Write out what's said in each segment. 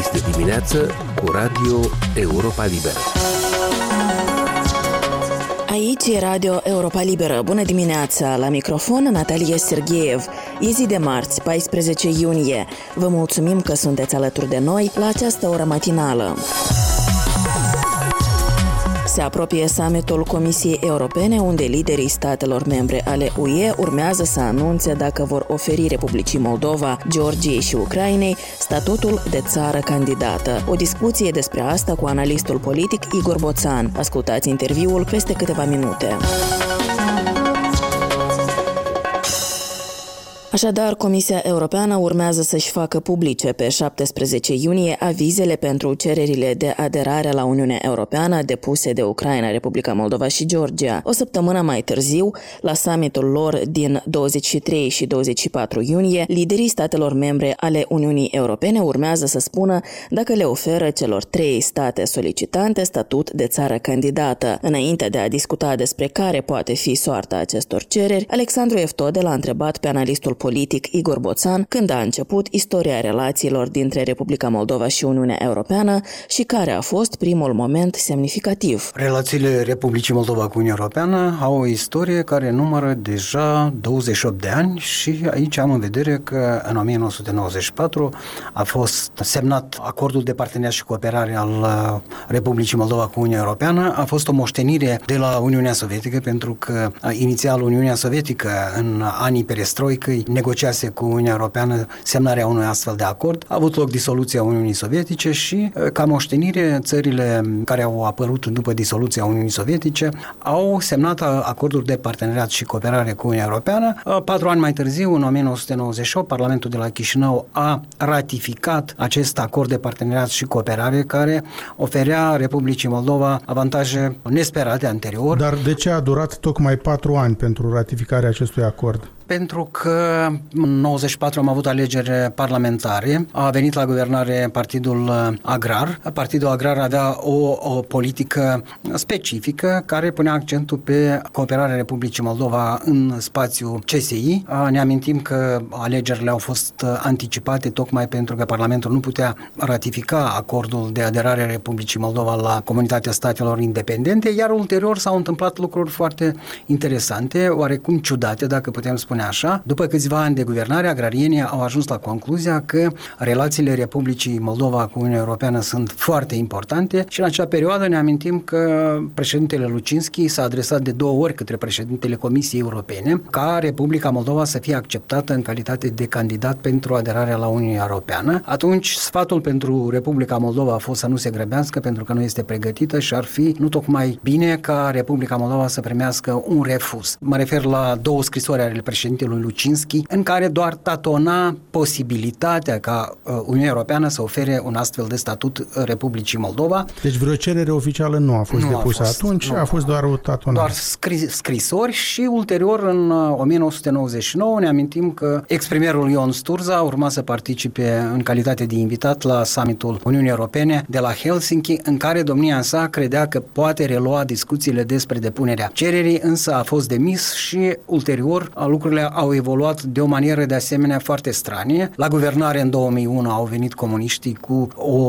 Este dimineață cu Radio Europa Liberă. Aici e Radio Europa Liberă. Bună dimineața! La microfon Natalia Sergeev. E zi de marți, 14 iunie. Vă mulțumim că sunteți alături de noi la această oră matinală. Se apropie summitul Comisiei Europene, unde liderii statelor membre ale UE urmează să anunțe dacă vor oferi Republicii Moldova, Georgiei și Ucrainei statutul de țară candidată. O discuție despre asta cu analistul politic Igor Boțan. Ascultați interviul peste câteva minute. Așadar, Comisia Europeană urmează să-și facă publice pe 17 iunie avizele pentru cererile de aderare la Uniunea Europeană depuse de Ucraina, Republica Moldova și Georgia. O săptămână mai târziu, la summitul lor din 23 și 24 iunie, liderii statelor membre ale Uniunii Europene urmează să spună dacă le oferă celor trei state solicitante statut de țară candidată. Înainte de a discuta despre care poate fi soarta acestor cereri, Alexandru Eftode l-a întrebat pe analistul politic Igor Boțan când a început istoria relațiilor dintre Republica Moldova și Uniunea Europeană și care a fost primul moment semnificativ. Relațiile Republicii Moldova cu Uniunea Europeană au o istorie care numără deja 28 de ani și aici am în vedere că în 1994 a fost semnat acordul de parteneriat și cooperare al uh, Republicii Moldova cu Uniunea Europeană. A fost o moștenire de la Uniunea Sovietică pentru că uh, inițial Uniunea Sovietică în anii perestroicăi negociase cu Uniunea Europeană semnarea unui astfel de acord. A avut loc disoluția Uniunii Sovietice și, ca moștenire, țările care au apărut după disoluția Uniunii Sovietice au semnat acorduri de parteneriat și cooperare cu Uniunea Europeană. Patru ani mai târziu, în 1998, Parlamentul de la Chișinău a ratificat acest acord de parteneriat și cooperare care oferea Republicii Moldova avantaje nesperate anterior. Dar de ce a durat tocmai patru ani pentru ratificarea acestui acord? Pentru că în 94 am avut alegeri parlamentare, a venit la guvernare Partidul Agrar. Partidul Agrar avea o, o politică specifică care punea accentul pe cooperarea Republicii Moldova în spațiu CSI. Ne amintim că alegerile au fost anticipate tocmai pentru că Parlamentul nu putea ratifica acordul de aderare a Republicii Moldova la Comunitatea Statelor Independente, iar ulterior s-au întâmplat lucruri foarte interesante, oarecum ciudate, dacă putem spune spune așa, după câțiva ani de guvernare, agrarienii au ajuns la concluzia că relațiile Republicii Moldova cu Uniunea Europeană sunt foarte importante și în acea perioadă ne amintim că președintele Lucinski s-a adresat de două ori către președintele Comisiei Europene ca Republica Moldova să fie acceptată în calitate de candidat pentru aderarea la Uniunea Europeană. Atunci, sfatul pentru Republica Moldova a fost să nu se grăbească pentru că nu este pregătită și ar fi nu tocmai bine ca Republica Moldova să primească un refuz. Mă refer la două scrisori ale președintelui președintelui Lucinski, în care doar tatona posibilitatea ca uh, Uniunea Europeană să ofere un astfel de statut uh, Republicii Moldova. Deci vreo cerere oficială nu a fost nu depusă a fost, atunci, nu, a fost doar o tatonare. Doar scris, scrisori și ulterior în 1999 uh, ne amintim că ex-premierul Ion Sturza urma să participe în calitate de invitat la summitul Uniunii Europene de la Helsinki, în care domnia sa credea că poate relua discuțiile despre depunerea cererii, însă a fost demis și ulterior lucrurile lucrurile au evoluat de o manieră de asemenea foarte stranie. La guvernare în 2001 au venit comuniștii cu o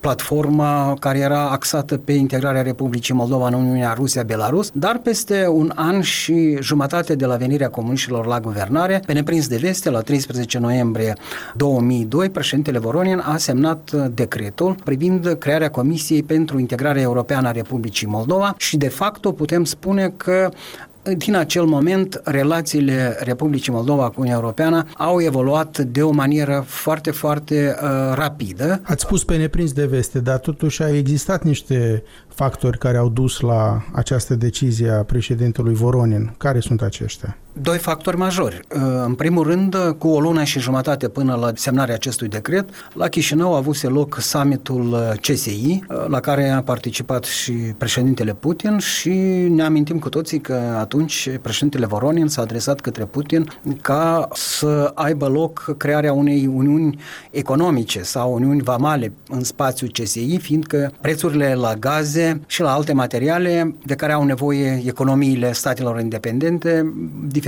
platformă care era axată pe integrarea Republicii Moldova în Uniunea Rusia-Belarus, dar peste un an și jumătate de la venirea comuniștilor la guvernare, pe neprins de veste, la 13 noiembrie 2002, președintele Voronin a semnat decretul privind crearea Comisiei pentru Integrarea Europeană a Republicii Moldova și de fapt putem spune că din acel moment, relațiile Republicii Moldova cu Uniunea Europeană au evoluat de o manieră foarte, foarte uh, rapidă. Ați spus pe neprins de veste, dar totuși au existat niște factori care au dus la această decizie a președintelui Voronin. Care sunt aceștia? Doi factori majori. Uh, în primul rând, cu o lună și jumătate până la semnarea acestui decret, la Chișinău a avut loc summitul uh, CSI, uh, la care a participat și președintele Putin și ne amintim cu toții că atunci președintele Voronin s-a adresat către Putin ca să aibă loc crearea unei uniuni economice sau uniuni vamale în spațiul CSI, fiindcă prețurile la gaze și la alte materiale de care au nevoie economiile statelor independente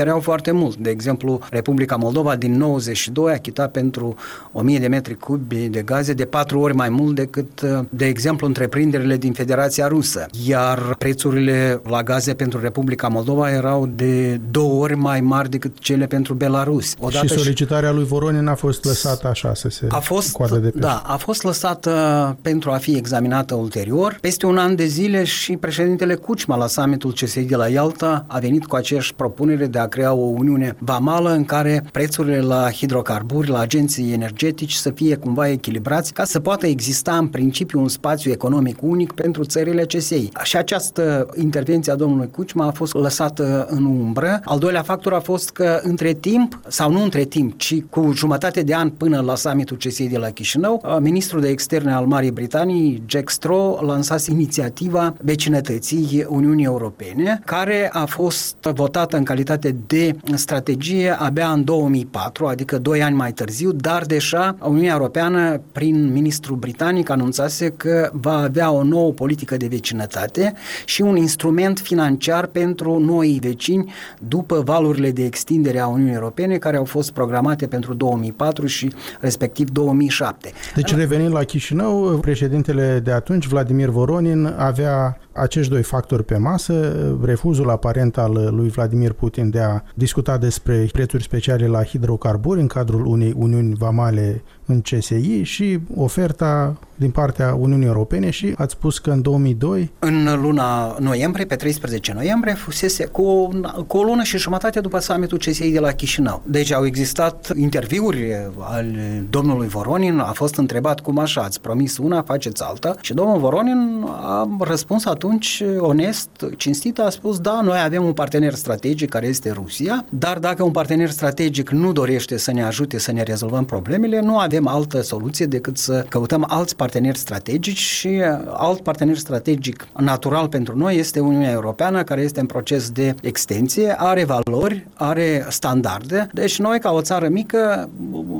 difereau foarte mult. De exemplu, Republica Moldova din 92 a chitat pentru 1000 de metri cubi de gaze de patru ori mai mult decât, de exemplu, întreprinderile din Federația Rusă. Iar prețurile la gaze pentru Republica Moldova erau de două ori mai mari decât cele pentru Belarus. Odată și solicitarea lui Voronin a fost lăsată așa să se a fost, coadă de pește. Da, a fost lăsată pentru a fi examinată ulterior. Peste un an de zile și președintele Cucma la summitul CSI de la Ialta a venit cu aceeași propunere de a crea o uniune vamală în care prețurile la hidrocarburi, la agenții energetici să fie cumva echilibrați ca să poată exista în principiu un spațiu economic unic pentru țările CSI. Și această intervenție a domnului Cucma a fost lăsată în umbră. Al doilea factor a fost că între timp, sau nu între timp, ci cu jumătate de an până la summitul CSI de la Chișinău, ministrul de externe al Marii Britanii, Jack Straw, lansase inițiativa vecinătății Uniunii Europene, care a fost votată în calitate de strategie abia în 2004, adică 2 ani mai târziu, dar deja Uniunea Europeană, prin ministrul britanic, anunțase că va avea o nouă politică de vecinătate și un instrument financiar pentru noi vecini după valurile de extindere a Uniunii Europene care au fost programate pentru 2004 și respectiv 2007. Deci revenind la Chișinău, președintele de atunci, Vladimir Voronin, avea acești doi factori pe masă, refuzul aparent al lui Vladimir Putin de a discuta despre prețuri speciale la hidrocarburi în cadrul unei uniuni vamale în CSI și oferta din partea Uniunii Europene și ați spus că în 2002... În luna noiembrie, pe 13 noiembrie, fusese cu o, cu o lună și jumătate după summitul CSI de la Chișinău. Deci au existat interviuri al domnului Voronin, a fost întrebat cum așa, ați promis una, faceți alta și domnul Voronin a răspuns atunci onest, cinstit, a spus da, noi avem un partener strategic care este Rusia, dar dacă un partener strategic nu dorește să ne ajute să ne rezolvăm problemele, nu avem altă soluție decât să căutăm alți parteneri strategici și alt partener strategic natural pentru noi este Uniunea Europeană, care este în proces de extensie, are valori, are standarde, deci noi ca o țară mică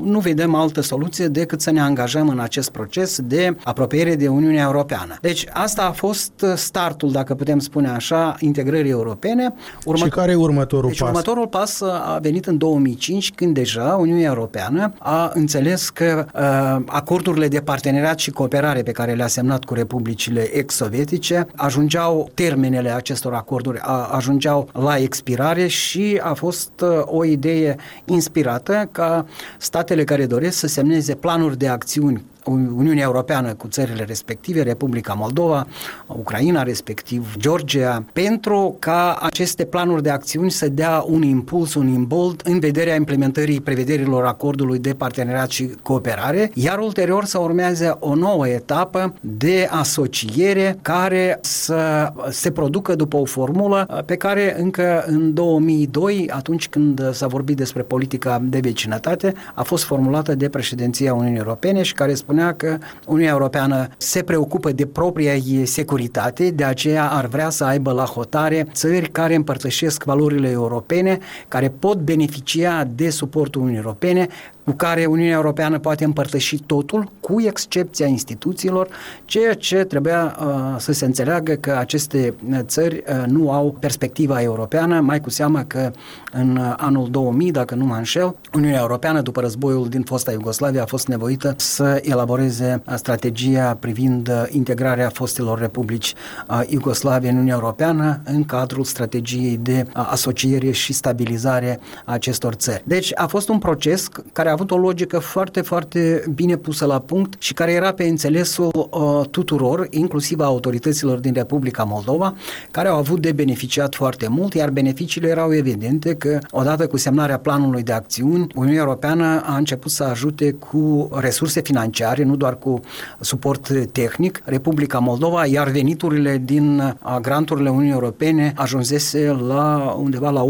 nu vedem altă soluție decât să ne angajăm în acest proces de apropiere de Uniunea Europeană. Deci asta a fost startul, dacă putem spune așa, integrării europene. Urmă... Și care e următorul deci, pas? următorul pas a venit în 2005, când deja Uniunea Europeană a înțeles că uh, acordurile de parteneriat și cooperare pe care le-a semnat cu republicile ex-sovietice. Ajungeau, termenele acestor acorduri a, ajungeau la expirare și a fost uh, o idee inspirată ca statele care doresc să semneze planuri de acțiuni Uniunea Europeană cu țările respective, Republica Moldova, Ucraina, respectiv Georgia, pentru ca aceste planuri de acțiuni să dea un impuls, un imbold în vederea implementării prevederilor acordului de parteneriat și cooperare, iar ulterior să urmeze o nouă etapă de asociere care să se producă după o formulă pe care încă în 2002, atunci când s-a vorbit despre politica de vecinătate, a fost formulată de președinția Uniunii Europene și care spunea spunea că Uniunea Europeană se preocupă de propria ei securitate, de aceea ar vrea să aibă la hotare țări care împărtășesc valorile europene, care pot beneficia de suportul Uniunii Europene, cu care Uniunea Europeană poate împărtăși totul, cu excepția instituțiilor, ceea ce trebuia uh, să se înțeleagă că aceste uh, țări uh, nu au perspectiva europeană, mai cu seamă că în uh, anul 2000, dacă nu mă înșel, Uniunea Europeană, după războiul din fosta Iugoslavia, a fost nevoită să elaboreze uh, strategia privind uh, integrarea fostelor republici uh, Iugoslavie în Uniunea Europeană în cadrul strategiei de uh, asociere și stabilizare a acestor țări. Deci a fost un proces care a avut o logică foarte, foarte bine pusă la punct și care era pe înțelesul uh, tuturor, inclusiv a autorităților din Republica Moldova, care au avut de beneficiat foarte mult, iar beneficiile erau evidente că odată cu semnarea planului de acțiuni, Uniunea Europeană a început să ajute cu resurse financiare, nu doar cu suport tehnic, Republica Moldova, iar veniturile din uh, granturile Uniunii Europene ajunsese la undeva la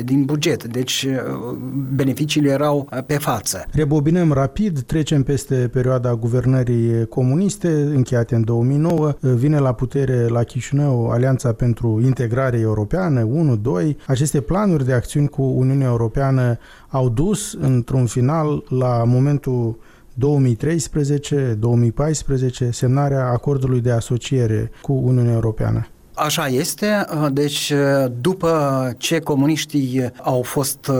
8-10% din buget. Deci uh, beneficiile erau pe față. Rebobinăm rapid, trecem peste perioada guvernării comuniste, încheiate în 2009. Vine la putere la Chișinău Alianța pentru Integrare Europeană 1-2. Aceste planuri de acțiuni cu Uniunea Europeană au dus într-un final la momentul 2013-2014 semnarea acordului de asociere cu Uniunea Europeană Așa este, deci după ce comuniștii au fost,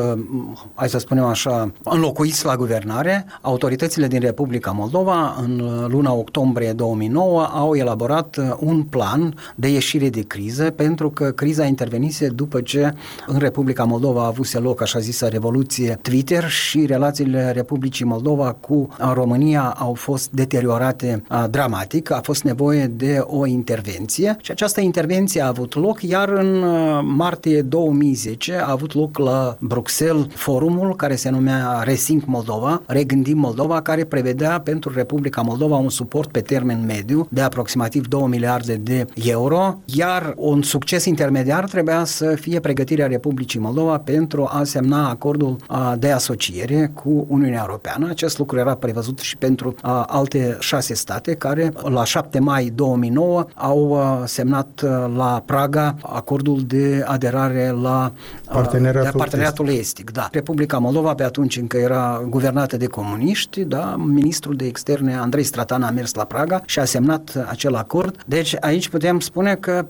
hai să spunem așa, înlocuiți la guvernare, autoritățile din Republica Moldova în luna octombrie 2009 au elaborat un plan de ieșire de criză pentru că criza intervenise după ce în Republica Moldova a avut loc așa zisă revoluție Twitter și relațiile Republicii Moldova cu România au fost deteriorate dramatic, a fost nevoie de o intervenție și această intervenție a avut loc, iar în martie 2010 a avut loc la Bruxelles forumul care se numea Resync Moldova, Regândim Moldova, care prevedea pentru Republica Moldova un suport pe termen mediu de aproximativ 2 miliarde de euro, iar un succes intermediar trebuia să fie pregătirea Republicii Moldova pentru a semna acordul de asociere cu Uniunea Europeană. Acest lucru era prevăzut și pentru alte șase state care la 7 mai 2009 au semnat la Praga acordul de aderare la parteneriatul, de parteneriatul estic. estic. Da. Republica Moldova pe atunci încă era guvernată de comuniști, da, ministrul de externe Andrei Stratan a mers la Praga și a semnat acel acord. Deci aici putem spune că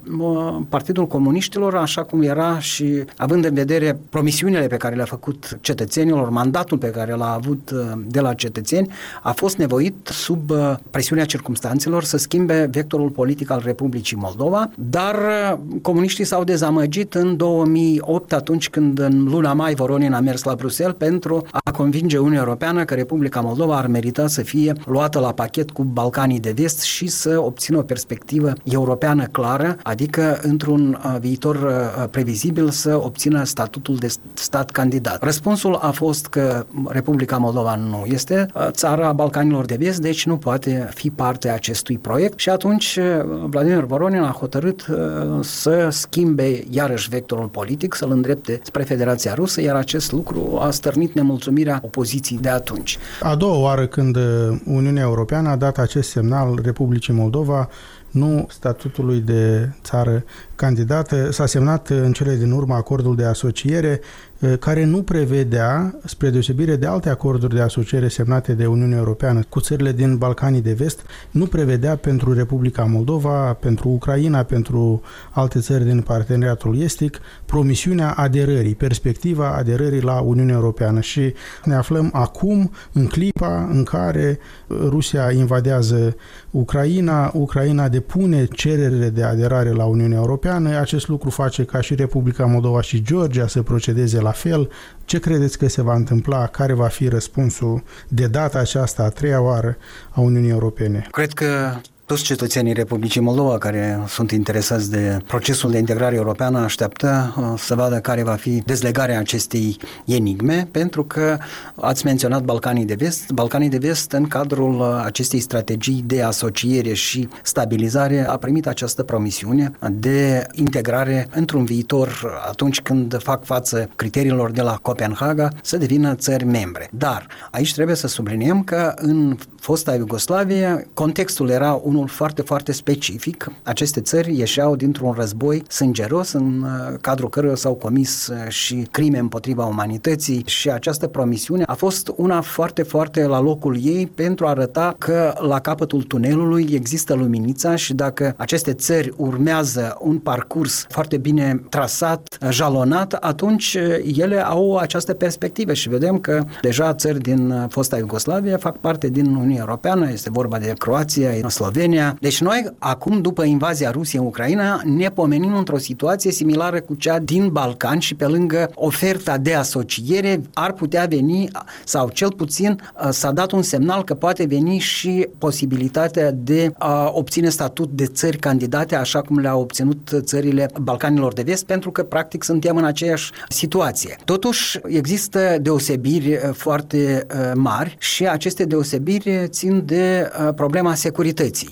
Partidul Comuniștilor, așa cum era și având în vedere promisiunile pe care le-a făcut cetățenilor, mandatul pe care l-a avut uh, de la cetățeni, a fost nevoit sub uh, presiunea circumstanțelor să schimbe vectorul politic al Republicii Moldova, dar uh, comuniștii s-au dezamăgit în 2008 atunci când în luna mai Voronin a mers la Bruxelles pentru a convinge Uniunea Europeană că Republica Moldova ar merita să fie luată la pachet cu Balcanii de Vest și să obțină o perspectivă europeană clară, adică într-un viitor previzibil să obțină statutul de stat candidat. Răspunsul a fost că Republica Moldova nu este țara Balcanilor de Vest, deci nu poate fi parte a acestui proiect și atunci Vladimir Voronin a hotărât să schimbe iarăși vectorul politic, să-l îndrepte spre Federația Rusă, iar acest lucru a stârnit nemulțumirea opoziției de atunci. A doua oară când Uniunea Europeană a dat acest semnal Republicii Moldova nu statutului de țară candidată. S-a semnat în cele din urmă acordul de asociere Uh, care nu prevedea, spre deosebire de alte acorduri de asociere semnate de Uniunea Europeană cu țările din Balcanii de Vest, nu prevedea pentru Republica Moldova, pentru Ucraina, pentru alte țări din parteneriatul estic, promisiunea aderării, perspectiva aderării la Uniunea Europeană și ne aflăm acum în clipa în care Rusia invadează Ucraina, Ucraina depune cererile de aderare la Uniunea Europeană, acest lucru face ca și Republica Moldova și Georgia să procedeze la fel. Ce credeți că se va întâmpla? Care va fi răspunsul de data aceasta, a treia oară, a Uniunii Europene? Cred că toți cetățenii Republicii Moldova care sunt interesați de procesul de integrare europeană așteaptă uh, să vadă care va fi dezlegarea acestei enigme, pentru că ați menționat Balcanii de Vest. Balcanii de Vest, în cadrul uh, acestei strategii de asociere și stabilizare, a primit această promisiune de integrare într-un viitor, atunci când fac față criteriilor de la Copenhaga, să devină țări membre. Dar aici trebuie să subliniem că în fosta Iugoslavie contextul era unul unul foarte, foarte specific. Aceste țări ieșeau dintr-un război sângeros în uh, cadrul căruia s-au comis uh, și crime împotriva umanității și această promisiune a fost una foarte, foarte la locul ei pentru a arăta că la capătul tunelului există luminița și dacă aceste țări urmează un parcurs foarte bine trasat, jalonat, atunci uh, ele au această perspectivă și vedem că deja țări din fosta Iugoslavie fac parte din Uniunea Europeană, este vorba de Croația, Slovenia, Ucraina. Deci noi, acum, după invazia Rusiei în Ucraina, ne pomenim într-o situație similară cu cea din Balcan și pe lângă oferta de asociere ar putea veni, sau cel puțin s-a dat un semnal că poate veni și posibilitatea de a obține statut de țări candidate, așa cum le-au obținut țările Balcanilor de Vest, pentru că, practic, suntem în aceeași situație. Totuși, există deosebiri foarte mari și aceste deosebiri țin de problema securității